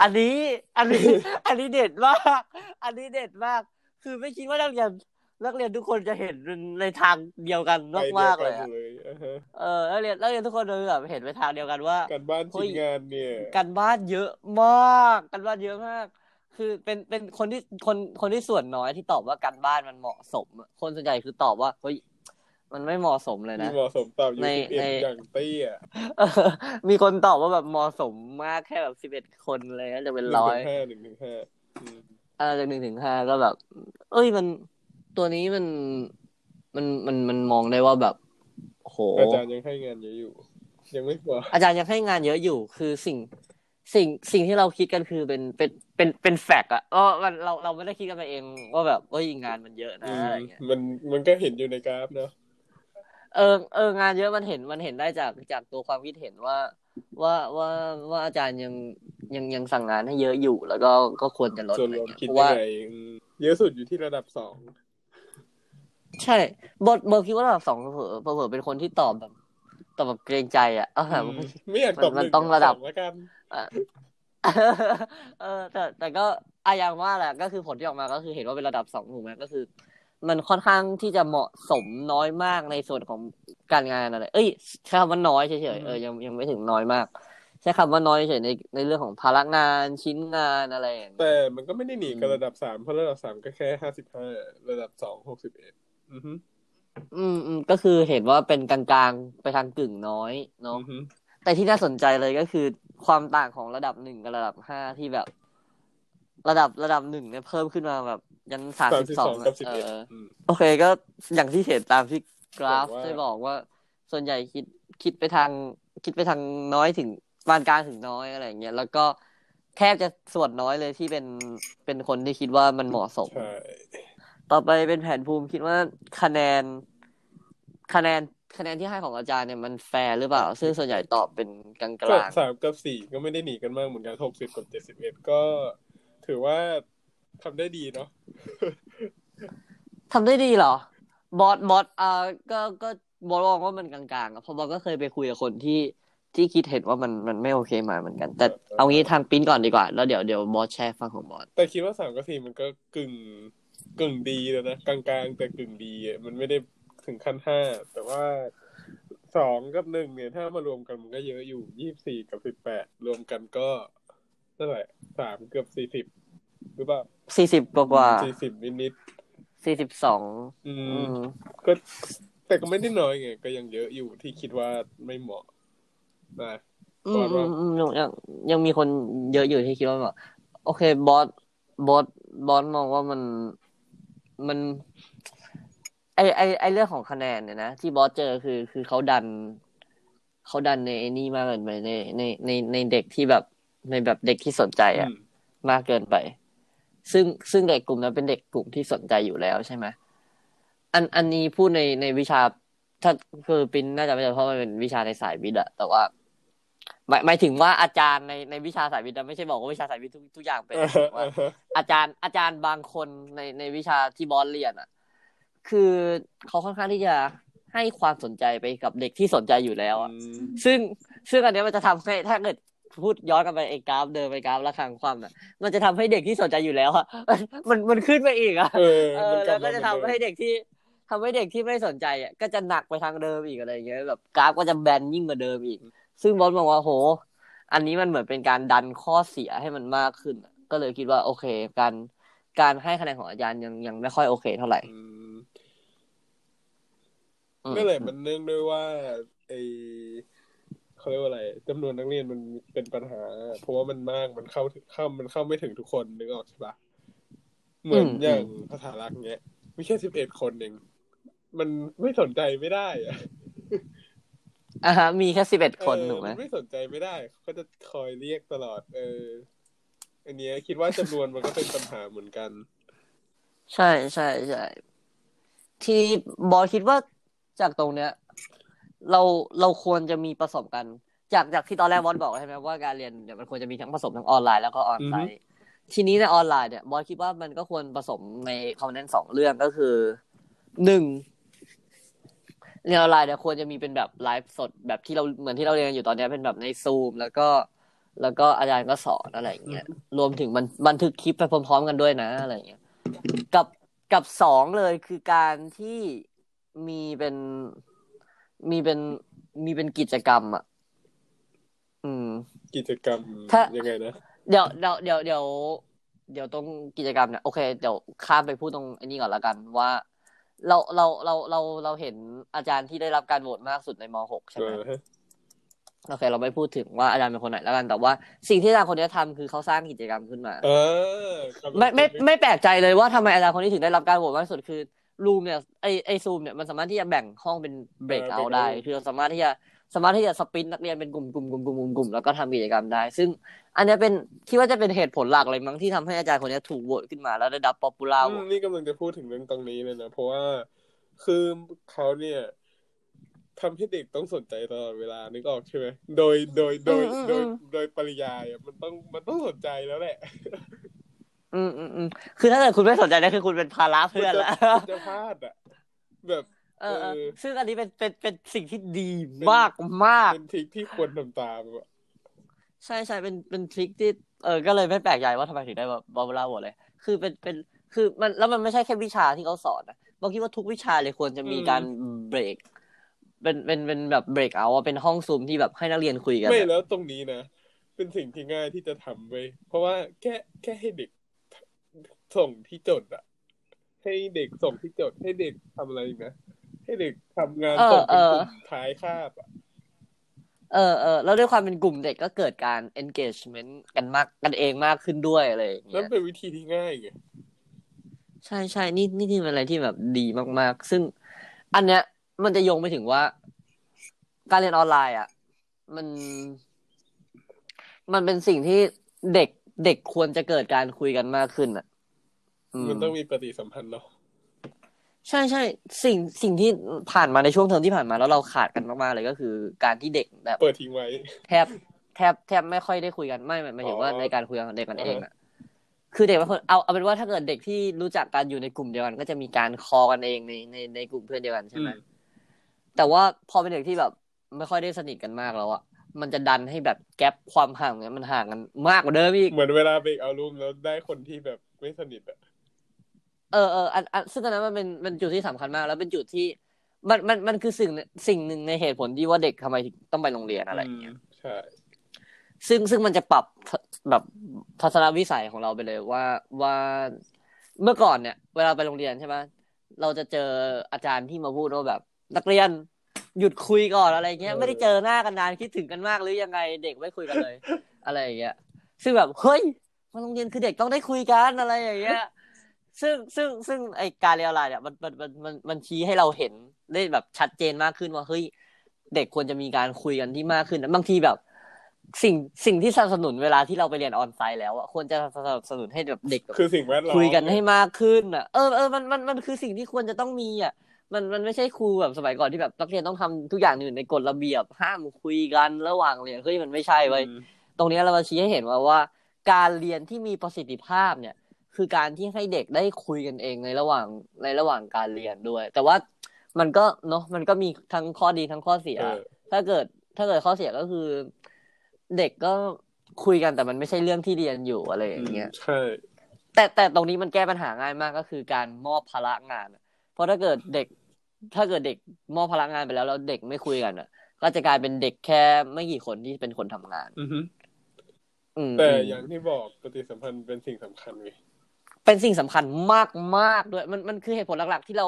อันนี้ อันนี้ อันนี้เด็ดมาก อันนี้เด็ดมาก คือไม่คิดว่านักเรียนนักเรียนทุกคนจะเห็นในทางเดียวกันมากมากเลยเออนักเรียนนักเรียนทุกคนเลยแบบเห็นไปทางเดียวกันว่าการบ้านชิ้นงานเนี่ยการบ้านเยอะมากการบ้านเยอะมาก คือเป็นเป็นคนที่คนคนที่ส่วนน้อยที่ตอบว่าการบ้านมันเหมาะสม คนส่วนใหญ่คือตอบว่าเฮ้ย มันไม่เหมาะสมเลยนะเหมาะสมตอบอยู่สิบเอ็ดอย่างเตี้ยมีคนตอบว่าแบบเหมาะสมมากแค่แบบสิบเอ็ดคนเลยจะเป็นร้อย หนึ่งถึงห้าอ่าจากหนึ่งถึงห้าก็แบบ เอ้ยมันตัวนี้มันมันมันมันมองได้ว่าแบบโห อาจารย์ยังให้งานเยอะอยู่ ยังไม่พออาจารย์ยังให้งานเยอะอยู่ คือสิ่งสิ่งสิ่งที่เราคิดกันคือเป็นเป็นเป็นเป็นแฟกอะก็มันเราเราไม่ได้คิดกันมาเองว่าแบบเอ้ยงานมันเยอะนะอะไรเงี้ยมันมันก็เห็นอยู่ในกราฟเนาะ เออเอองานเยอะมันเห็นมันเห็นได้จากจากตัวความคิดเห็นว่า ว่าว่าว่าอาจารย์ยังยังยังสั่งงานให้เยอะอยู่ แล้วก็ก็ควรจะลดอะไรเงี้ยเพราะว่าเยอะสุดอยู่ที่ระดับสองใช่บทเบอร์คิดว่าระดับสองเผลอเผลอเป็นคนที่ตอบแบบตอบแบบเกรงใจอะเออแบบไม่อยากตอบมันต้องระดับแล้วกันเออแต่แต่ก็อายังว่าแหละก็คือผลที่ออกมาก็คือเห็นว่าเป็นระดับสองถูกไหมก็คือ มันค่อนข้างที่จะเหมาะสมน้อยมากในส่วนของการงานอะไร เอ้ยใช้คำว่าน้อยเฉยๆเออยังยังไม่ถึงน้อยมาก ใช้คำว่าน้อยเฉยในในเรื่องของภาระงานชิ้นงานอะไรแต่มันก็ไม่ได้หนีกับระดับสามเพราะระดับสามก็แค่ห้าสิบห้าระดับสองหกสิบเอ็ดอืมอืมอืมก็คือเห็นว่าเป็นกลางๆไปทางกึ่งน้อยเนาะแต่ที่น่าสนใจเลยก็คือความต่างของระดับหนึ่งกับระดับห้าที่แบบ ระดับระดับหนึ่งเนี่ยเพิ่มขึ้นมาแบบ ยันสามสิบสองเออโอเคก็อย่างที่เห็นตามที่กราฟได้บอกว่า ส่วนใหญ่คิดคิดไปทาง คิดไปทางน้อยถึงปานกลางถึงน้อยอะไรเงี้ยแล้วก็แทบจะส่วนน้อยเลยที่เป็นเป็นคนที่คิดว่ามันเหมาะสม ต่อไปเป็นแผนภูมิคิดว่าคะแนน คะแนนคะแนนที่ให้ของอาจารย์เนี่ยมันแฟร์หรือเปล่า ซึ่งส่วนใหญ่ตอบเป็นกลางกลางสามกับสี่ก็ไม่ได้หนีกันมากเหมือนกันหกสิบกับเจ็ดสิบเอ็ดก็ ถือว่าทำได้ดีเนาะทำได้ดีเหรอ บอสบอสอ่าก็ก็บอสมองว่ามันกลางๆเพราะบอสก็เคยไปคุยกับคนที่ที่คิดเห็นว่ามันมันไม่โอเคมาเหมือนกัน แต่เอางี้ทางปิ้นก่อนดีกว่า แล้วเดี๋ยวเดี๋ยวบอสแชร์ฟังของบอสแต่คิดว่าสามกับสี่มันก็กึ่งกึ่งดีแล้วนะกลางๆ แต่กึ่งดีอะมันไม่ได้ถึงขั้นห้าแต่ว่าสองกับหนึ่งเนี่ย ถ้ามารวมกันมันก็เยอะอยู่ยี่สิบสี่กับสิบแปดรวมกันก็เท่าไหร่สามเกือบสี่สิบหรือเปล่าสี่สิบกว่าสี่สิบนิดสี่สิบสองอืมก็แต่ก็ไม่ได้น้อยไง ก็ยังเยอะอยู่ที่คิดว่าไม่เหมาะนะอืมอืมยังยังมีคนเยอะอยู่ที่คิดว่าแบบโอเคบอสบอสบอสมองว่ามันมัน ไอไอไอเรื่องของคะแนนเนี่ยนะที่บอสเจอคือคือเขาดันเขาดันในไอ้นี่มากเกินไปในในในในเด็กที่แบบ ในแบบเด็กที่สนใจอะมากเกินไป ซึ่งซึ่งเด็กกลุ่มนั้นเป็นเด็กกลุ่มที่สนใจอยู่แล้วใช่ไหมอันอันนี้พูดในในวิชาถ้าคือปินน่าจะไม่ใช่เพราะมันเป็นวิชาในสายวิทย์อะแต่ว่าหมายหมายถึงว่าอาจารย์ในในวิชาสายวิทย์ไม่ใช่บอกว่าวิชาสายวิทย์ทุกทุกอย่างเป็นว่าอาจารย์อาจารย์บางคนในในวิชาที่บอสเรียนอะคือเขาค่อนข้างที่จะให้ความสนใจไปกับเด็กที่สนใจอยู่แล้วอะซึ่งซึ่งอันนี้มันจะทำให้ถ้าเกิด พูดย้อนกันไปไอ้กราฟเดินไปกราฟระคังความน่ะ มันจะทำให้เด็กที่สนใจอยู่แล้วอะมันมันขึ้นไปอีกอะเออแล้วก็จะทำให้เด็กที่ทำให้เด็กที่ไม่สนใจอะก็จะหนักไปทางเดิมอีกอะไรเงี้ยแบบกราฟก็จะแบนยิ่งกว่าเดิมอีก ซึ่งบอสบอกว่าโห อันนี้มันเหมือนเป็นการดันข้อเสียให้มันมากขึ้น ก็เลยคิดว่าโอเค การการให้คะแนนของอาจารย์ยังยังไม่ค่อยโอเคเท่าไหร่ก็เลยมันเนื่องด้วยว่าไอ เขาเรียกว่าอะไรจำนวนนักเรียนมันเป็นปัญหา เพราะว่ามันมากมันเข้าเข้ามันเข้าไม่ถึงทุกคนนึกออกใช่ปะเหมือนอย่างภาษาลักเนี้ยมีแค่สิบเอ็ดคนเองมันไม่สนใจไม่ได้อะอ่าฮะมีแค่สิบเอ็ดคนถูกไหมไม่สนใจไม่ได้เขาจะคอยเรียกตลอด เออ อันนี้คิดว่าจำนวนมันก็เป็นปัญหาเหมือนกัน ใช่ใช่ใช่ที่บอคิดว่าจากตรงเนี้ย เราเราควรจะมีผสมกัน จากจากที่ตอนแรกบอสบอกใช่ไหมว่าการเรียนเนี่ยมันควรจะมีทั้งผสมทั้งออนไลน์แล้วก็ออนไลน์ทีนี้ในออนไลน์เนี่ยบอสคิดว่ามันก็ควรผสมในคอมเมนต์สองเรื่องก็คือหนึ่งเรียนออนไลน์เนี่ยควรจะมีเป็นแบบไลฟ์สดแบบที่เราเหมือนที่เราเรียนอยู่ตอนนี้เป็นแบบในซูมแล้วก็ แล้วก็อาจารย์ก็สอนอะไรอย่างเงี้ยรวมถึงมันบันทึกคลิปไปพร้อมๆกันด้วยนะอะไรอย่างเงี้ยกับกับสองเลยคือการที่มีเป็น มีเป็นมีเป็นกิจกรรมอะ อืม กิจกรรมถ้า ยังไงนะ เดี๋ยวเดี๋ยวเดี๋ยวเดี๋ยวเดี๋ยวตรงกิจกรรมเนี่ยโอเคเดี๋ยวข้ามไปพูดตรงไอ้นี้ก่อนละกันว่า เราเราเราเราเราเห็นอาจารย์ที่ได้รับการโหวตมากสุดในม .6 ใช่เอไหมอฮะโอเค เราไม่พูดถึงว่าอาจารย์เป็นคนไหนแล้วกันแต่ว่าสิ่งที่อาจารย์คนนี้ทำคือเขาสร้างกิจกรรมขึ้นมา เออ ไม่ไม่ไม่แปลกใจเลยว่าทำไมอาจารย์คนนี้ถึงได้รับการโหวตมากที่สุดคือ รูมเนี่ยไอไอซูมเนี่ยมันสามารถที่จะแบ่งห้องเป็นเบรกเอาได้ คือเราสามารถที่จะสามารถที่จะ split นักเรียนเป็นกลุ่มกลุ่มกลุ่มกลุ่มกลุ่มกลุ่มแล้วก็ทำกิจกรรมได้ ซึ่งอันเนี้ยเป็นคิดว่าจะเป็นเหตุผลหลักเลยมั้งที่ทำให้อาจารย์คนนี้ถูกโหวตขึ้นมาแล้วได้รับ popular อืมนี่กำลังจะพูดถึงเรื่องตรงนี้เลยนะ เพราะว่าคือเขาเนี่ยทำให้เด็กต้องสนใจตลอดเวลานึกออกใช่ไหมโดยโดยโดยโดยโดยปริยายอะมันต้องมันต้องสนใจแล้วแหละ อืมอืมอืมคือถ้าเกิดคุณไม่สนใจนั่นคือคุณเป็นภาระเพื่อนละมันจะพลาดอะแบบเออเออเออ ซึ่งอันนี้เป็นเป็นเป็นสิ่งที่ดีมากมากเป็นทริคที่ควรทำตามอะใช่ใช่เป็นเป็นทริคที่เออก็เลยไม่แปลกใจว่าทำไมถึงได้แบบบอลลาโหวตเลย คือเป็นเป็นคือมันแล้วมันไม่ใช่แค่วิชาที่เขาสอนนะบอกคิดว่าทุกวิชาเลยควรจะมีการเบรกเป็นเป็นเป็นแบบเบรกเอาเป็นห้องซูมที่แบบให้นักเรียนคุยกันไม่อะแล้วตรงนี้นะเป็นสิ่งที่ง่ายที่จะทำไปเพราะว่าแค่แค่ให้เด็ก ส่งที่จดอะให้เด็กส่งที่จด ให้เด็กทำอะไรอีกนะให้เด็กทำงานส่งเป็นกลุ่มท้ายคาบอะเออเออแล้วด้วยความเป็นกลุ่มเด็กก็เกิดการ engagement กันมากกันเองมากขึ้นด้วยอะไรอย่างนั่เงี้นยเป็นวิธีที่ง่ายไงใช่ใช่นี่นี่ที่เป็นอะไรที่แบบดีมากๆ ซึ่ง อันเนี้ย มันจะโยงไปถึงว่า การเรียนออนไลน์ อะ มัน มันเป็นสิ่งที่เด็กเด็กควรจะเกิดการคุยกันมากขึ้นอะอื มมันต้องมีปฏิสัมพันธ์เนาะใช่ใช่สิ่งสิ่งที่ผ่านมาในช่วงเทอมที่ผ่านมาแล้วเราขาดกันมากๆเลยก็คือ การที่เด็กแบบ เปิดทิ้งไว้ แทบแทบแทบไม่ค่อยได้คุยกันไม่หมายหมายถึงว่าอ๋อในการคุยกันของเด็กกันเองอ่าฮะอะคือเด็กบางคนเอาเอาเป็นว่าถ้าเกิดเด็กที่รู้จักกันอยู่ในกลุ่มเดียวกัน ก็จะมีการคอกันเองในในในกลุ่มเพื่อนเดียวกันใช่ไหมอืมแต่ว่าพอเป็นเด็กที่แบบ ไม่ค่อยได้สนิทกันมากแล้วอะมันจะดันให้แบบแกลบความห่างเนี่ยมันห่างกันมากกว่าเดิมอีกเหมือนเวลาเบรกเอารูมแล้วได้คนที่แบบไม่สนิทอะ เออเอออันอันซึ่งอันนั้นมันเป็นมันจุดที่สำคัญมาก แล้วเป็นจุดที่ มันมันมันคือสิ่งสิ่งหนึ่งในเหตุผลที่ว่าเด็กทำไมถึงต้องไปโรงเรียนอะไรอย่างเงี้ยมใช่ซึ่งซึ่งมันจะปรับทแบบทัศนวิสัยของเราไปเลยว่าว่าเมื่อก่อนเนี่ย เวลาไปโรงเรียนใช่ไหมเราจะเจออาจารย์ที่มาพูดว่าแบบ นักเรียนหยุดคุยก่อนอะไรเงี้ยไม่ได้เจอหน้ากันนานคิดถึงกันมากหรือยังไงเด็กไม่คุยกันเลย อะไรอย่างเงี้ยซึ่งแบบเฮ้ยมาโรงเรียนคือเด็กต้องได้คุยกันอะไรอย่างเงี้ย ซึ่งซึ่งซึ่งไอการเรียนออนไลน์เนี่ยมันมันมันมันมันชี้ให้เราเห็นได้แบบชัดเจนมากขึ้นว่าเฮ้ยเด็กควรจะมีการคุยกันที่มากขึ้นนะบางทีแบบ สิ่งสิ่งที่สนับสนุนเวลาที่เราไปเรียนออนไซต์แล้วอะควรจะสนับสนุนให้แบบเด็กแบบคือสิ่งแวดล้อมคุยกันให้มากขึ้นอะเออเออมันมันมันคือสิ่งที่ควรจะต้องมีอะมันมันไม่ใช่ครูแบบสมัยก่อนที่แบบนักเรียนต้องทำทุกอย่างอยู่ในกฎระเบียบห้ามคุยกันระหว่างเรียนเฮ้ยมันไม่ใช่เว้ยอืมตรงนี้เรามาชี้ให้เห็นว่าว่า การเรียนที่มีประสิทธิภาพเนี่ย คือการที่ให้เด็กได้คุยกันเองในระหว่างในระหว่างการเรียนด้วย แต่ว่ามันก็เนาะมันก็มีทั้งข้อดีทั้งข้อเสียเออถ้าเกิดถ้าเกิดข้อเสียก็คือ เด็กก็คุยกันแต่มันไม่ใช่เรื่องที่เรียนอยู่อะไรอย่างเงี้ยใช่แต่แต่ตรงนี้มันแก้ปัญหาง่ายมากก็คือการมอบภาระงานอะเพราะถ้าเกิดเด็ก ถ้าเกิดเด็กมอบภาระงานไปแล้วแล้วเด็กไม่คุยกันอะ ก็จะกลายเป็นเด็กแค่ไม่กี่คนที่เป็นคนทำงาน อือฮึอืมแต่อืมอย่างที่บอกปฏิสัมพันธ์เป็นสิ่งสำคัญไง เป็นสิ่งสำคัญมากมากๆด้วย มันมันคือเหตุผลหลักๆ ที่เรา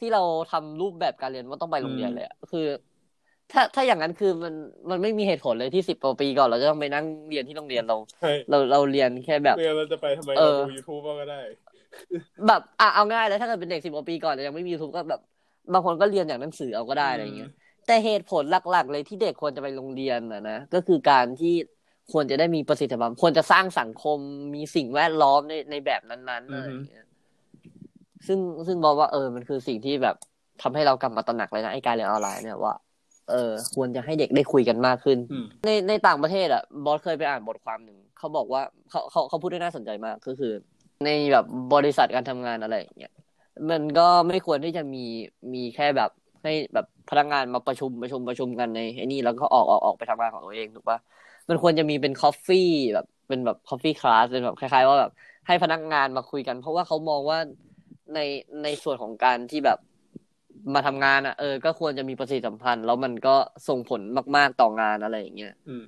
ที่เราทำรูปแบบการเรียนว่าต้องไปโรงเรียนเลยอะคือ ถ้าถ้าอย่างนั้นคือมันมันไม่มีเหตุผลเลยที่สิบกว่าปีก่อนเราจะต้องไปนั่งเรียนที่โรงเรียนเราใช่เราเราเรียนแค่แบบไม่งั้นเราจะไปทำไมเอเราอดูยูทูบก็ได้ แบบอะเอาง่ายเลยถ้าเกิดเป็นเด็กสิบกว่าปีก่อนแต่ยังไม่มียูทูบก็แบบ บางคนก็เรียนอย่างหนังสือเอาก็ได้อะไรอย่างเงี้ยแต่เหตุผลหลัก ๆ เลยที่เด็กควรจะไปโรงเรียนนะนะก็คือการที่ ควรจะได้มีประสิทธิภาพควรจะสร้างสังคมมีสิ่งแวดล้อมในในแบบนั้นๆอือะอไรฮึอย่างเงี้ยซึ่งซึ่งบอกว่าเออมันคือสิ่งที่แบบทำให้เรากลับมาตระหนักเลยนะไอ้การเรียนออนไลน์เนี่ยว่าเออควรจะให้เด็กได้คุยกันมากขึ้นอืมในในต่างประเทศอะบอสเคยไปอ่านบทความหนึ่งเขาบอกว่าเขาเขาเขาพูดได้น่าสนใจมากก็คือ ในแบบบริษัทการทำงานอะไรอย่างเงี้ยมันก็ไม่ควรที่จะมีมีแค่แบบให้แบบพนักงานมาประชุมประชุมประชุมกันในไอ้นี่แล้วก็ออกออกออกไปทำงานของตัวเองถูกปะ มันควรจะมีเป็น coffee แบบเป็นแบบ coffee class เป็นแบบคล้าย ๆ ว่าแบบให้พนักงานมาคุยกัน เพราะว่าเขามองว่าในในส่วนของการที่แบบมาทำงานอะเออก็ควรจะมีประสิทธิสัมพันธ์ แล้วมันก็ส่งผลมาก ๆต่องานอะไรอย่างเงี้ยอืม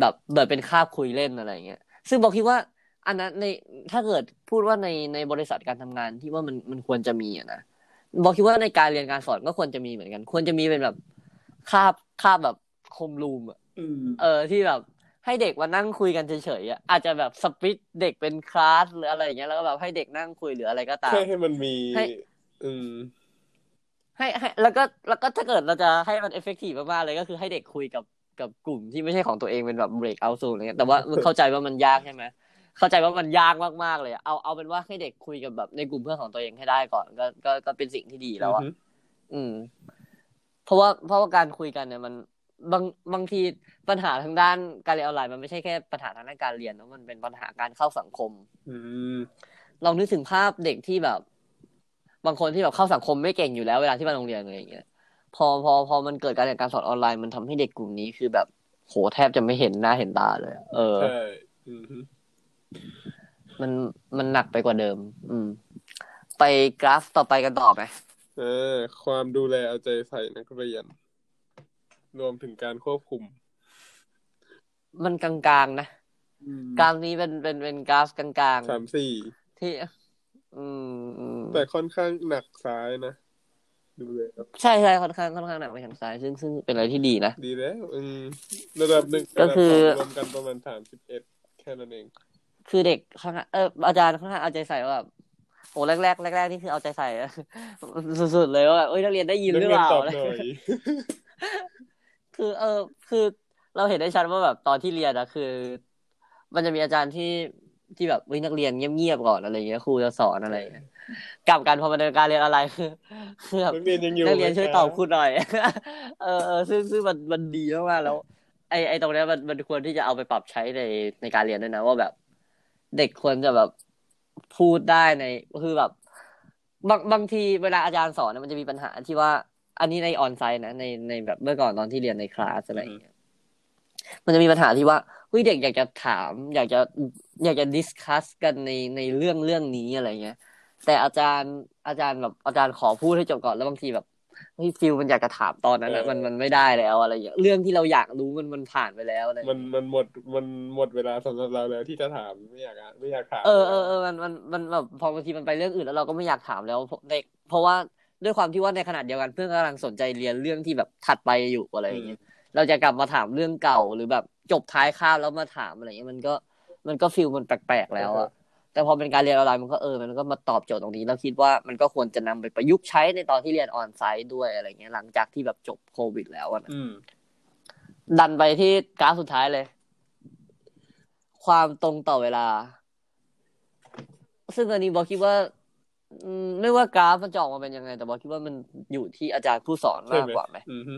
แบบแบบเป็นคาบคุยเล่นอะไรอย่างเงี้ยซึ่งบอกคิดว่า อันนั้นในถ้าเกิดพูดว่าในในบริษัทการทำงานที่ว่ามันมันควรจะมีอะนะบอกคิดว่าในการเรียนการสอนก็ควรจะมีเหมือนกัน ควรจะมีเป็นแบบคาบคาบแบบโฮมรูมอะอืม เออที่แบบให้เด็กมานั่งคุยกันเฉยๆอะอาจจะแบบสปิตเด็กเป็นคลาสหรืออะไรอย่างเงี้ยแล้วก็แบบให้เด็กนั่งคุยหรืออะไรก็ตามแค่ให้มันมีให้อืมให้ให้แล้วก็แล้วก็ถ้าเกิดเราจะให้มันเอฟเฟกตีฟมากๆเลยก็คือให้เด็กคุยกับกับกลุ่มที่ไม่ใช่ของตัวเองเป็นแบบเบรกเอาซูอะไรเงี้ยแต่ว่ามันเข้าใจว่ามันยากใช่ไหมเข้าใจว่ามันยากมากๆเลยอะเอาเอาเป็นว่าให้เด็กคุยกับแบบในกลุ่มเพื่อนของตัวเองให้ได้ก่อน ก็ก็ก็เป็นสิ่งที่ดีแล้วอะอือฮึอืม เพราะว่าเพราะว่าการคุยกันเนี่ยมัน บางบางทีปัญหาทางด้านการเรียนออนไลน์มันไม่ใช่แค่ปัญหาทางด้านการเรียนนะมันเป็นปัญหาการเข้าสังคม อืมลองนึกถึงภาพเด็กที่แบบ บางคนที่แบบเข้าสังคมไม่เก่งอยู่แล้วเวลาที่มาโรงเรียนอะไรอย่างเงี้ยพอพอพอมันเกิดการเรียนการสอนออนไลน์มันทำให้เด็กกลุ่มนี้คือแบบโหแทบจะไม่เห็นหน้าเห็นตาเลยอะเออใช่อืมฮึมันมันหนักไปกว่าเดิม อืม ไปกราฟต่อไปกันต่อไหมเออ ความดูแลเอาใจใส่นักเรียน รวมถึงการควบคุม มันกลางๆนะอืมกราฟนี้เป็นเป็นเป็นกราฟกลางสามสี่ๆที่อืมอืมแต่ค่อนข้างหนักซ้ายนะดูเลยครับใช่ใช่ค่อนข้างค่อนข้างหนักไปทางซ้าย ซึ่งซึ่งเป็นอะไรที่ดีนะดีแล้วอืมระดับหนึ่งก็คือระดับสงรวมกันประมาณสามสิบเอ็ดแค่นั้นเอง คือเด็กข้างเอออาจารย์ค่อนข้างเอาใจใส่ว่าแบบโอ้แรกแรกแรกแรกๆนี่คือเอาใจใส่สุดๆเลยว่าแบบเอ้ยนักเรียนได้ยินหรือเปล่านักอะไร คือ เออ คือเราเห็นได้ชัดว่าแบบตอนที่เรียนอะคือ มันจะมีอาจารย์ที่ที่แบบวินักเรียนเงียบๆก่อนอะไรเงี้ยครูจะสอนอะไรกลับกันพอมาในการเรียนอะไรคือคือแบบนักเรียนยังอยู่นักเรียนช่วยตอบคุณหน่อย เออเออซึ่งซึ่งมันมันดีมากแล้ว ไอไอตรงเนี้ยมันมันควรที่จะเอาไปปรับใช้ในในการเรียนด้วยนะว่าแบบ เด็กควรจะแบบพูดได้ในคือแบบ บางบางทีเวลาอาจารย์สอนเนี่ยมันจะมีปัญหาที่ว่า อันนี้ใน onsite นะในในแบบเมื่อก่อนตอนที่เรียนในคลาสอะไรอย่างเงี้ยมันจะมีปัญหาที่ว่าเฮ้ยเด็กอยากจะถาม อยากจะอยากจะ discuss กันในในเรื่องเรื่องนี้อะไรเงี้ยแต่อาจารย์อาจารย์แบบอาจารย์ขอพูดให้จบก่อนแล้วบางทีแบบเฮ้ย feel มันอยากจะถามตอนนั้นอะมันมันไม่ได้แล้วอะไรอย่างเงี้ยเรื่องที่เราอยากรู้มันมันผ่านไปแล้วอะไรอย่างมันเงี้ยมันหมดมันหมดเวลาสำหรับเราแล้วที่จะถามไม่อยากอะไม่อยากถามเออเออเออมันมันมันแบบพอบางทีมันไปเรื่องอื่นแล้วเราก็ไม่อยากถามแล้วเด็กเพราะว่า ด้วยความที่ว่าในขนาดเดียวกันเพื่อนกำลังสนใจเรียนเรื่องที่แบบถัดไปอยู่อะไรอย่างเงี้ยเราจะกลับมาถามเรื่องเก่าหรือแบบจบท้ายคาบแล้วมาถามอะไรอย่างเงี้ยมันก็มันก็ฟิลมันแปลกๆแล้วอะแต่พอเป็นการเรียนออนไลน์มันก็เออมันก็มาตอบโจทย์ตรงนี้แล้วคิดว่ามันก็ควรจะนำไปประยุกต์ใช้ในตอนที่เรียนออนไซต์ด้วยอะไรเงี้ยหลังจากที่แบบจบโควิดแล้วอะนะอืมดันไปที่กราฟสุดท้ายเลย ความตรงต่อเวลา ซึ่งอันนี้บอกคิดว่า อืมไม่ว่ากราฟมันจะออกมาเป็นยังไง แต่บอกคิดว่ามันอยู่ที่อาจารย์ผู้สอนใช่มากไหมกว่าไหมอืมฮึ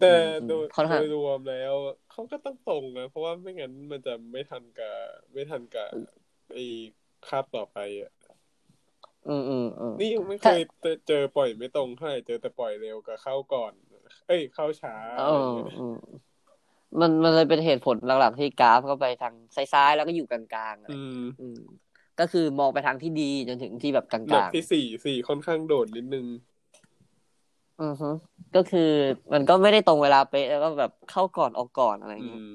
แต่อืมโดยค่อนข้างโดยรวมแล้วเขาก็ต้องตรงนะเพราะว่าไม่งั้นมันจะไม่ทันกับไม่ทันกับไอ้คาบต่อไปอะอืมอืมอืมนี่ยังไม่เคถ้ายเจอเจอปล่อยไม่ตรงเท่าไหร่เจอแต่ปล่อยเร็วกับเข้าก่อน เอ้ยเข้าช้าเออะไรอเงี้ยอืมมันมันเลยเป็นเหตุผลหลักๆที่กราฟก็ไปทางซ้ายๆแล้วก็อยู่กลางๆอะไรอืมอืม ก็คือมองไปทางที่ดีจนถึงที่แบบกลแบบางที่สี่สี่ค่อนข้างโดดนิดนึงๆอือฮึก็คือมันก็ไม่ได้ตรงเวลาเป๊ะแล้วก็แบบเข้าก่อนออกก่อนอะไรอย่างอืเงี้ยม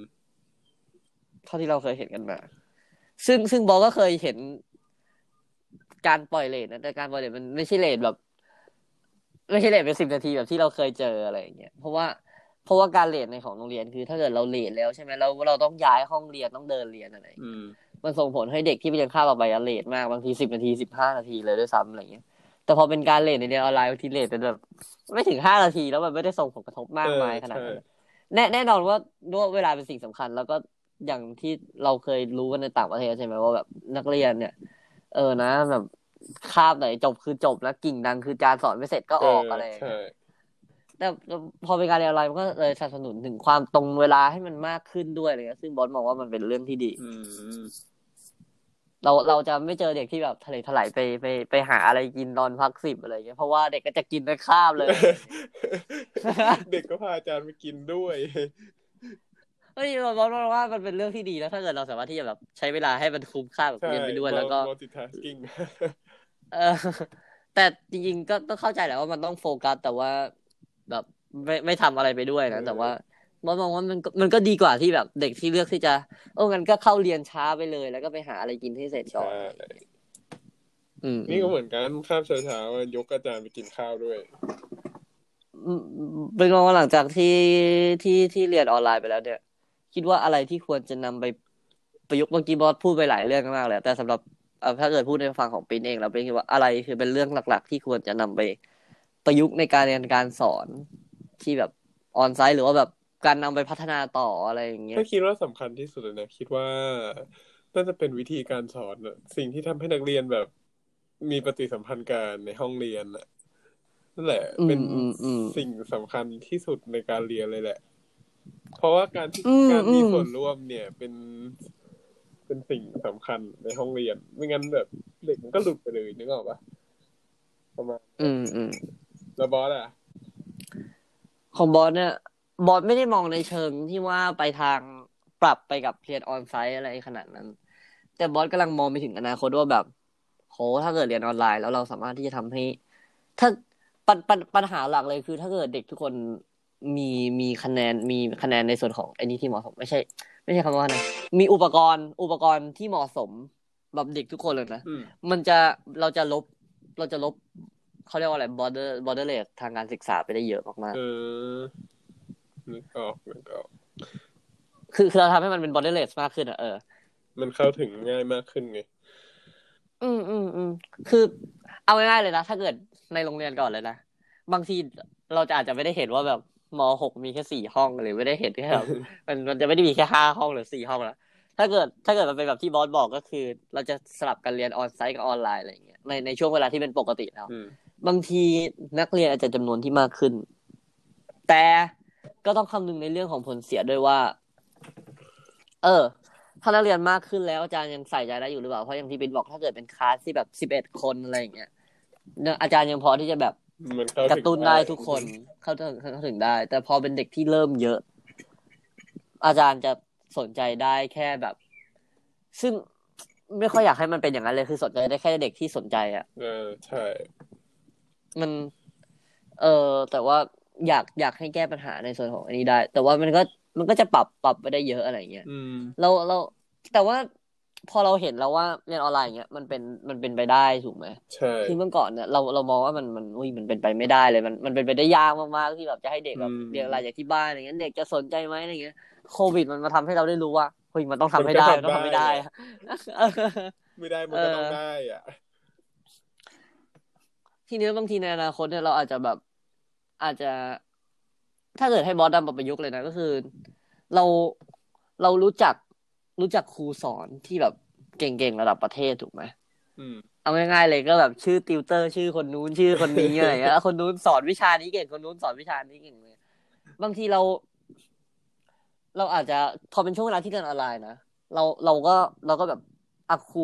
เท่าที่เราเคยเห็นกันมาซึ่งซึ่งบอกก็เคยเห็น การปล่อยเลทนะแต่การปล่อยเลทมันไม่ใช่เลทแบบ ไม่ใช่เลทเป็นสิบนาทีแบบที่เราเคยเจออะไรอย่างเงี้ยเพราะว่าเพราะว่าการเลทในของโรงเรียนคือ ถ้าเกิดเราเลทแล้วใช่ไหมเราเราต้องย้ายห้องเรียนต้องเดินเรียนอะไรอย่างเงี้ยอืม มันส่งผลให้เด็กที่ไปเรียนค่าบต่อไปอะเลทมากบางทีสิบนาทีสิบห้านาทีเลยด้วยซ้ำอะไรเงี้ย แต่พอเป็นการเลทในเรียนออนไลน์บางทีเลทเป็นแบบไม่ถึงห้านาทีแล้วมันไม่ได้ส่งผลกระทบมากมายขนาดนั้นแน่แน่นอนว่าด้วยเวลาเป็นสิ่งสำคัญ แล้วก็อย่างที่เราเคยรู้กันในต่างประเทศใช่ไหมว่าแบบนักเรียนเนี่ย เออนะแบบคาบไหนจบคือจบแล้วกิ่งดังคือจานสอนไม่เสร็จก็ออกอะไร แต่แต่พอเป็นการเรียนออนไลน์มันก็เลยสนับสนุนถึงความตรงเวลาให้มันมากขึ้นด้วยอะไรเงี้ยซึ่งบอสมองว่ามันเป็นเรื่องที่ดีอืมเราเราจะไม่เจอเด็กที่แบบทะเลถลายไปไปไปหาอะไรกินตอนพักสิบอะไรเงี้ยเพราะว่าเด็กก็จะกินในคาบเลย เด็กก็พาอาจารย์ไปกินด้วยเฮ้ยบอสว่ามันเป็นเรื่องที่ดีแล้วถ้าเกิดเราสามารถที่จะแบบใช้เวลาให้มันคุ้มค่าแบบเรียนไปด้วยแล้วก็ multitasking เออแต่จริงๆก็ต้องเข้าใจแหละว่ามันต้องโฟกัสแต่ว่า แบบไม่ไม่ทำอะไรไปด้วยนะแต่ว่าบอสมองว่ามันมันก็ดีกว่าที่แบบเด็กที่เลือกที่จะโอ้งั้นก็เข้าเรียนช้าไปเลย แล้วก็ไปหาอะไรกินให้เสร็จก่อนอืมนี่ก็เหมือนกันข้าวเช้าๆยกอาจารย์ไปกินข้าวด้วยเป็นมองว่าหลังจากที่ที่ที่เรียนออนไลน์ไปแล้วเนี่ย คิดว่าอะไรที่ควรจะนำไปประยุกต์เมื่อกี้บอสพูดไปหลายเรื่องมากเลยแต่สำหรับถ้าเกิดพูดในฟังของปินเองเราเป็นคิดว่าอะไรคือเป็นเรื่องหลัก ๆ ที่ควรจะนำไป ประยุกต์ในการเรียนการสอนที่แบบออนไซต์หรือว่าแบบการนำไปพัฒนาต่ออะไรอย่างเงี้ยถ้าคิดว่าสำคัญที่สุดเลยนะคิดว่าน่าจะเป็นวิธีการสอนสิ่งที่ทำให้นักเรียนแบบ มีปฏิสัมพันธ์กันในห้องเรียนน่ะนั่นแหละ เป็นสิ่งสำคัญที่สุดในการเรียนเลยแหละ เพราะว่าการที่การมีส่วนร่วมเนี่ยเป็นเป็นสิ่งสำคัญในห้องเรียน ไม่งั้นแบบเด็กมันก็หลุดไปเลยนึกออกปะประมาณอืมอืม แล้วบอสอะ ของบอสเนี่ยบอสไม่ได้มองในเชิงที่ว่าไปทางปรับไปกับเรียนออนไซต์อะไรขนาดนั้น แต่บอสกำลังมองไปถึงอนาคตว่าแบบโหถ้าเกิดเรียนออนไลน์แล้วเราสามารถที่จะทำให้ ถ้าปัญปัญปัญหาหลักเลยคือ ถ้าเกิดเด็กทุกคนมีมีคะแนนมีคะแนนในส่วนของไอ้นี่ที่เหมาะสม ไม่ใช่ ไม่ใช่คำว่านะมีอุปกรณ์ อุปกรณ์ที่เหมาะสมแบบเด็กทุกคนเลยนะมันจะเราจะลบเราจะลบ เขาเรียกว่าอะไร border borderless ทางการศึกษาไปได้เยอะมากๆเออนึกออกนึกออกคือคือเราทำให้มันเป็น borderless มากขึ้นอะเออ มันเข้าถึงง่ายมากขึ้นไง อืมอืมอืมคือ เอาง่ายๆเลยนะ ถ้าเกิดในโรงเรียนก่อนเลยนะ บางทีเราจะอาจจะไม่ได้เห็นว่าแบบมหกมีแค่สี่ห้องหรือไม่ได้เห็นแค่แบบมันมันจะไม่ได้มีแค่ห้าห้องหรือสี่ห้องแล้วถ้าเกิดถ้าเกิดมันเป็นแบบที่บอสบอกก็คือ เราจะสลับกันเรียนออนไซต์กับออนไลน์อะไรอย่างเงี้ยในในช่วงเวลาที่เป็นปกติแล้ว บางทีนักเรียนอาจจะจำนวนที่มากขึ้น แต่ก็ต้องคำนึงในเรื่องของผลเสียด้วยว่า เออ ถ้านักเรียนมากขึ้นแล้วอาจารย์ยังใส่ใจได้อยู่หรือเปล่า เพราะอย่างที่บินบอกถ้าเกิดเป็นคลาสที่แบบสิบเอ็ดคนอะไรอย่างเงี้ยอาจารย์ยังพอที่จะแบบกระตุ้นได้ทุกคนเข้าถึงเข้าถึงได้ แต่พอเป็นเด็กที่เริ่มเยอะ อาจารย์จะสนใจได้แค่แบบ ซึ่งไม่ค่อยอยากให้มันเป็นอย่างนั้นเลยคือสนใจได้แค่เด็กที่สนใจอะเออใช่ มัน เออแต่ว่าอยากอยากให้แก้ปัญหาในส่วนของอันนี้ได้ แต่ว่ามันก็มันก็จะปรับปรับไปได้เยอะอะไรเงี้ยเราเราแต่ว่าพอเราเห็นแล้วว่าเรียนออนไลน์เงี้ยมันเป็นมันเป็นไปได้ถูกไหมใช่คือเมื่อก่อนเนี่ยเราเรามองว่ามันมันอุ้ยมันเป็นไปไม่ได้เลย มันมันเป็นไปได้ยากมากๆที่แบบจะให้เด็กแบบเรียนอะไรจากที่บ้านอะไรเงี้ยเด็กจะสนใจไหมอะไรเงี้ยโควิดมันมาทำให้เราได้รู้ว่าเฮ้ยมันต้องทำให้ได้ต้องทำไม่ได้ ไม่ได้มันก็ต้องได้อะ ทีนี้บางทีในอนาคตเนี่ยเราอาจจะแบบอาจจะ ถ้าเกิดให้บอสดำประยุกต์เลยนะก็คือ เราเรารู้จักรู้จักครูสอนที่แบบเก่งๆระดับประเทศถูกไหมเอาง่ายๆเลยก็แบบชื่อติวเตอร์ชื่อคนนู้นชื่อคนนี้อะไรเงี้ยคนนู้นสอนวิชานี้เก่งคนนู้นสอนวิชานี้เก่งเลยบางทีเรา เราอาจจะพอเป็นช่วงเวลาที่เรียนออนไลน์นะเราเราก็เราก็แบบ อะครู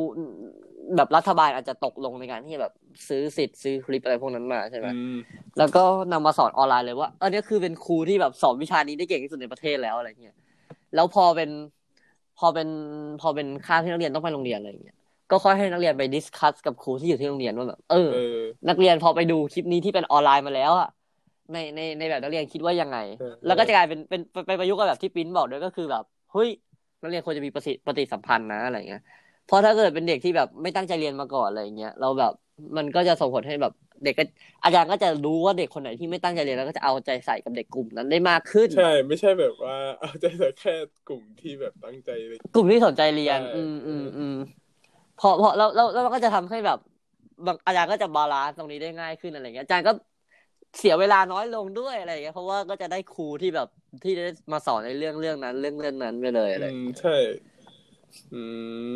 แบบรัฐบาลอาจจะตกลงในการที่แบบซื้อสิทธิ์ซื้อคลิปอะไรพวกนั้นมาใช่ไหมแล้วก็นำมาสอนออนไลน์เลยว่าอันนี้คือเป็นครูที่แบบสอนวิชานี้ได้เก่งที่สุดในประเทศแล้วอะไรเงี้ยแล้วพอเป็นพอเป็นพอเป็นคาบที่นักเรียนต้องไปโรงเรียนอะไรเงี้ยก็ค่อยให้นักเรียนไป discuss กับครูที่อยู่ที่โรงเรียนว่าแบบเออ นักเรียนพอไปดูคลิปนี้ที่เป็นออนไลน์มาแล้วอะในในในแบบนักเรียนคิดว่ายังไง แล้วก็จะกลายเป็นเป็นไปประยุกต์กับแบบที่ปิ้นบอกด้วยก็คือแบบเฮ้ยนักเรียนควรจะมีปฏิปฏิสัมพันธ์นะอะไรเงี้ย เพราะถ้าเกิดเป็นเด็กที่แบบไม่ตั้งใจเรียนมาก่อนอะไรเงี้ยเราแบบมันก็จะส่งผลให้แบบเด็กก็อาจารย์ก็จะรู้ว่าเด็กคนไหนที่ไม่ตั้งใจเรียนแล้วก็จะเอาใจใส่กับเด็กกลุ่มนั้นได้มากขึ้น ใช่ ไม่ใช่แบบว่าเอาใจใส่แค่กลุ่มที่แบบตั้งใจเลยกลุ่มที่สนใจเรียน อืมอืมอืมพอพอแล้วแล้วแล้วมันก็จะทำให้แบบบางอาจารย์ก็จะ balance ตรงนี้ได้ง่ายขึ้นอะไรเงี้ยอาจารย์ก็เสียเวลาน้อยลงด้วยอะไรเงี้ยเพราะว่าก็จะได้ครูที่แบบที่ได้มาสอนในเรื่องเรื่องนั้น เรื่องเรื่องนั้นไปเลยอะไรอืมใช่ อื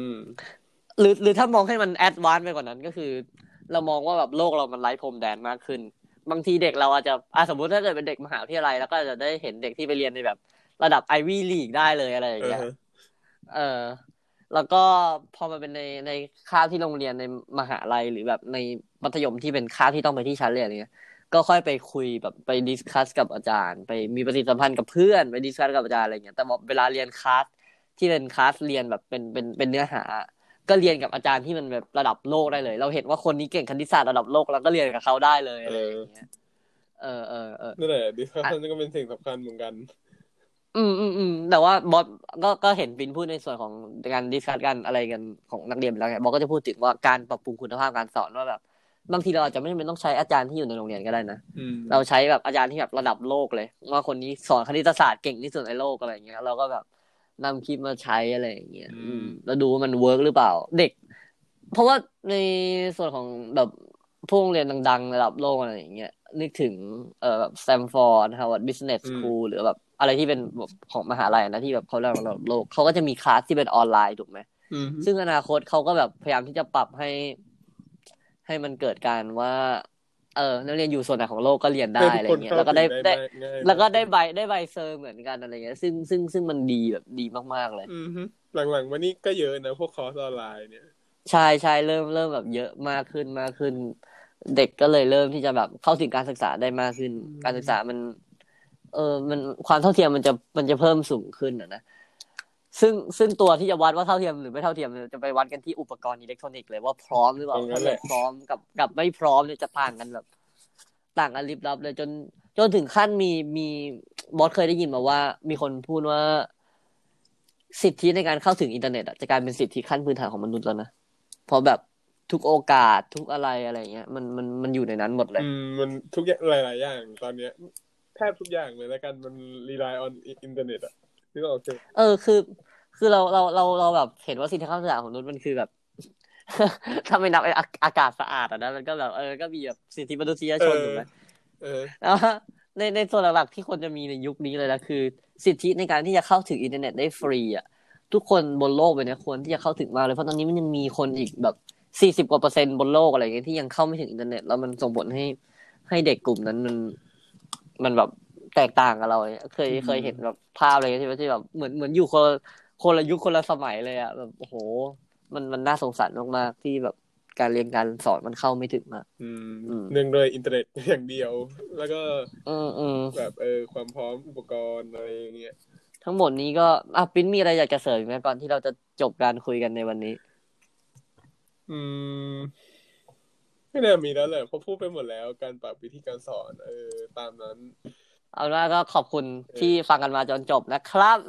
มหรือหรือถ้ามองให้มัน advance ไปกว่านั้นก็คือ เรามองว่าแบบโลกเรามันไร้พรมแดนมากขึ้น บางทีเด็กเราอาจจะอะสมมติถ้าเกิดเป็นเด็กมหาวิทยาลัยแล้วก็จะได้เห็นเด็กที่ไปเรียนในแบบ ระดับ Ivy League ได้เลยอะไรอย่างเงี้ยเออ แล้วก็พอมาเป็นในในคาบที่โรงเรียนในมหาลัยหรือแบบในมัธยมที่เป็นคาบที่ต้องไปที่ชั้นเรียนเงี้ยก็ค่อยไปคุยแบบไป discuss กับอาจารย์ ไปมีปฏิสัมพันธ์กับเพื่อนไป discuss กับอาจารย์อะไรเงี้ยแต่เวลาเรียนคลาส ที่เป็นคลาสเรียนแบบเป็นเป็นเป็นเนื้อหา ก็เรียนกับอาจารย์ที่มันแบบระดับโลกได้เลย เราเห็นว่าคนนี้เก่งคณิตศาสตร์ระดับโลกเราก็เรียนกับเขาได้เลยอะไรอย่างเงี้ยเออเออเออนั่นแหละ discussion ก็เป็นสิ่งสำคัญเหมือนกัน อืมอืมอืมแต่ว่าบอสก็ก็เห็นปินพูดในส่วนของการ discuss กันอะไรกันของนักเรียนไปแล้วไงบอสก็จะพูดถึงว่าการปรับปรุงคุณภาพการสอนว่าแบบบางทีเราอาจจะไม่จำเป็นต้องใช้อาจารย์ที่อยู่ในโรงเรียนก็ได้นะอืมเราใช้แบบอาจารย์ที่แบบระดับโลกเลย ว่าคนนี้สอนคณิตศาสตร์เก่งที่สุดในโลกอะไรอย่างเงี้ยเราก็แบบ นำคลิปมาใช้อะไรอย่างเงี้ยอืม แล้วดูว่ามัน work หรือเปล่า เด็ก เพราะว่าในส่วนของแบบพวกโรงเรียนดัง ๆ ระดับโลกอะไรอย่างเงี้ยนึกถึงเอ่อแบบ Stanford Harvard Business School หรือแบบอะไรที่เป็นแบบของมหาลัยนะที่แบบเขาเรียกว่าระดับโลกเขาก็จะมีคลาสที่เป็นออนไลน์ถูกไหมอืมซึ่งอนาคตเขาก็แบบพยายามที่จะปรับให้ ให้มันเกิดการว่า เออนักเรียนอยู่ส่วนไหนของโลกก็เรียนได้อะไรเงี้ยแล้วก็ได้ได้ง่ายแล้วก็ได้ใบได้ใบ cer เหมือนกันอะไรเงี้ย ซึ่งซึ่งซึ่งมันดีแบบดีมากๆเลยอืมฮึหลังๆวันนี้ก็เยอะนะพวกคอร์สออนไลน์เนี่ยใช่ใช่เริ่มเริ่มแบบเยอะมากขึ้นมากขึ้น เด็กก็เลยเริ่มที่จะแบบเข้าถึงการศึกษาได้มากขึ้นอืมการศึกษามัน เออมันความเท่าเทียมมันจะมันจะเพิ่มสูงขึ้นอะนะ ซึ่งซึ่งตัวที่จะวัดว่าเท่าเทียมหรือไม่เท่าเทียมเนี่ยจะไปวัดกันที่อุปกรณ์อิเล็กทรอนิกส์เลยว่าพร้อมหรือเปล่าตรงนั้ถ้านแหเกิดละพร้อมกับกับไม่พร้อมเนี่ยจะต่างกันแบบ ต่างกันลิบลับเลยจนจนถึงขั้นมีมีบอสเคยได้ยินมาว่า มีคนพูดว่า สิทธิในการเข้าถึงอินเทอร์เน็ตอะจะกลายเป็นสิทธิขั้นพื้นฐานของมนุษย์แล้วนะเพราะแบบทุกโอกาสทุกอะไรอะไรเงี้ยมันมันมันอยู่ในนั้นหมดเลย อืมมันทุกอย่างหลาย ๆ อย่าง ตอนเนี้ยแทบทุกอย่างเลยแล้วกันมัน rely on อินเทอร์เน็ตอะ นึกออกใช่ไหมเออคือ คือเราเราเราเราแบบเห็นว่าสิทธิขั้นพื้นฐานของมนุษย์มันคือแบบถ้าไม่นับไอ้อาอากาศสะอาดอะนะมันก็แบบเออก็มีแบบสิทธิมนุษยชนถูกไหมเออแล้วในในส่วนหลักๆที่คนจะมีในยุคนี้เลยนะคือ สิทธิในการที่จะเข้าถึงอินเทอร์เน็ตได้ฟรีอะทุกคนบนโลกใบนี้ควรที่จะเข้าถึงมากเลยเพราะตอนนี้มันยังมีคนอีกแบบสี่สิบกว่าเปอร์เซ็นต์บนโลกอะไรอย่างเงี้ยที่ยังเข้าไม่ถึงอินเทอร์เน็ตแล้วมันส่งผลให้ให้เด็กกลุ่มนั้นมันมันแบบ แตกต่างกับเราเนี่ยเคยอืมเคยเห็นแบบภาพอะไรที่ว่าที่แบบเหมือนเหมือนอยู่คนละคนละยุคคนละสมัยเลยอะแบบโอ้โห มันมันน่าสงสารมากๆที่แบบการเรียนการสอนมันเข้าไม่ถึงมากอืมอืมเนื่องด้วยอินเทอร์เน็ตอย่างเดียว แล้วก็อืมอืมแบบเออความพร้อมอุปกรณ์อะไรอย่างเงี้ยทั้งหมดนี้ก็อะปิ้นมีอะไรอยากจะเสริมอีกไหมก่อนที่เราจะจบการคุยกันในวันนี้ อืมไม่น่ามีแล้วแหละเพราะพูดไปหมดแล้ว การปรับวิธีการสอน เออ ตามนั้น เอาละก็ขอบคุณที่ฟังกันมาจนจบนะครับ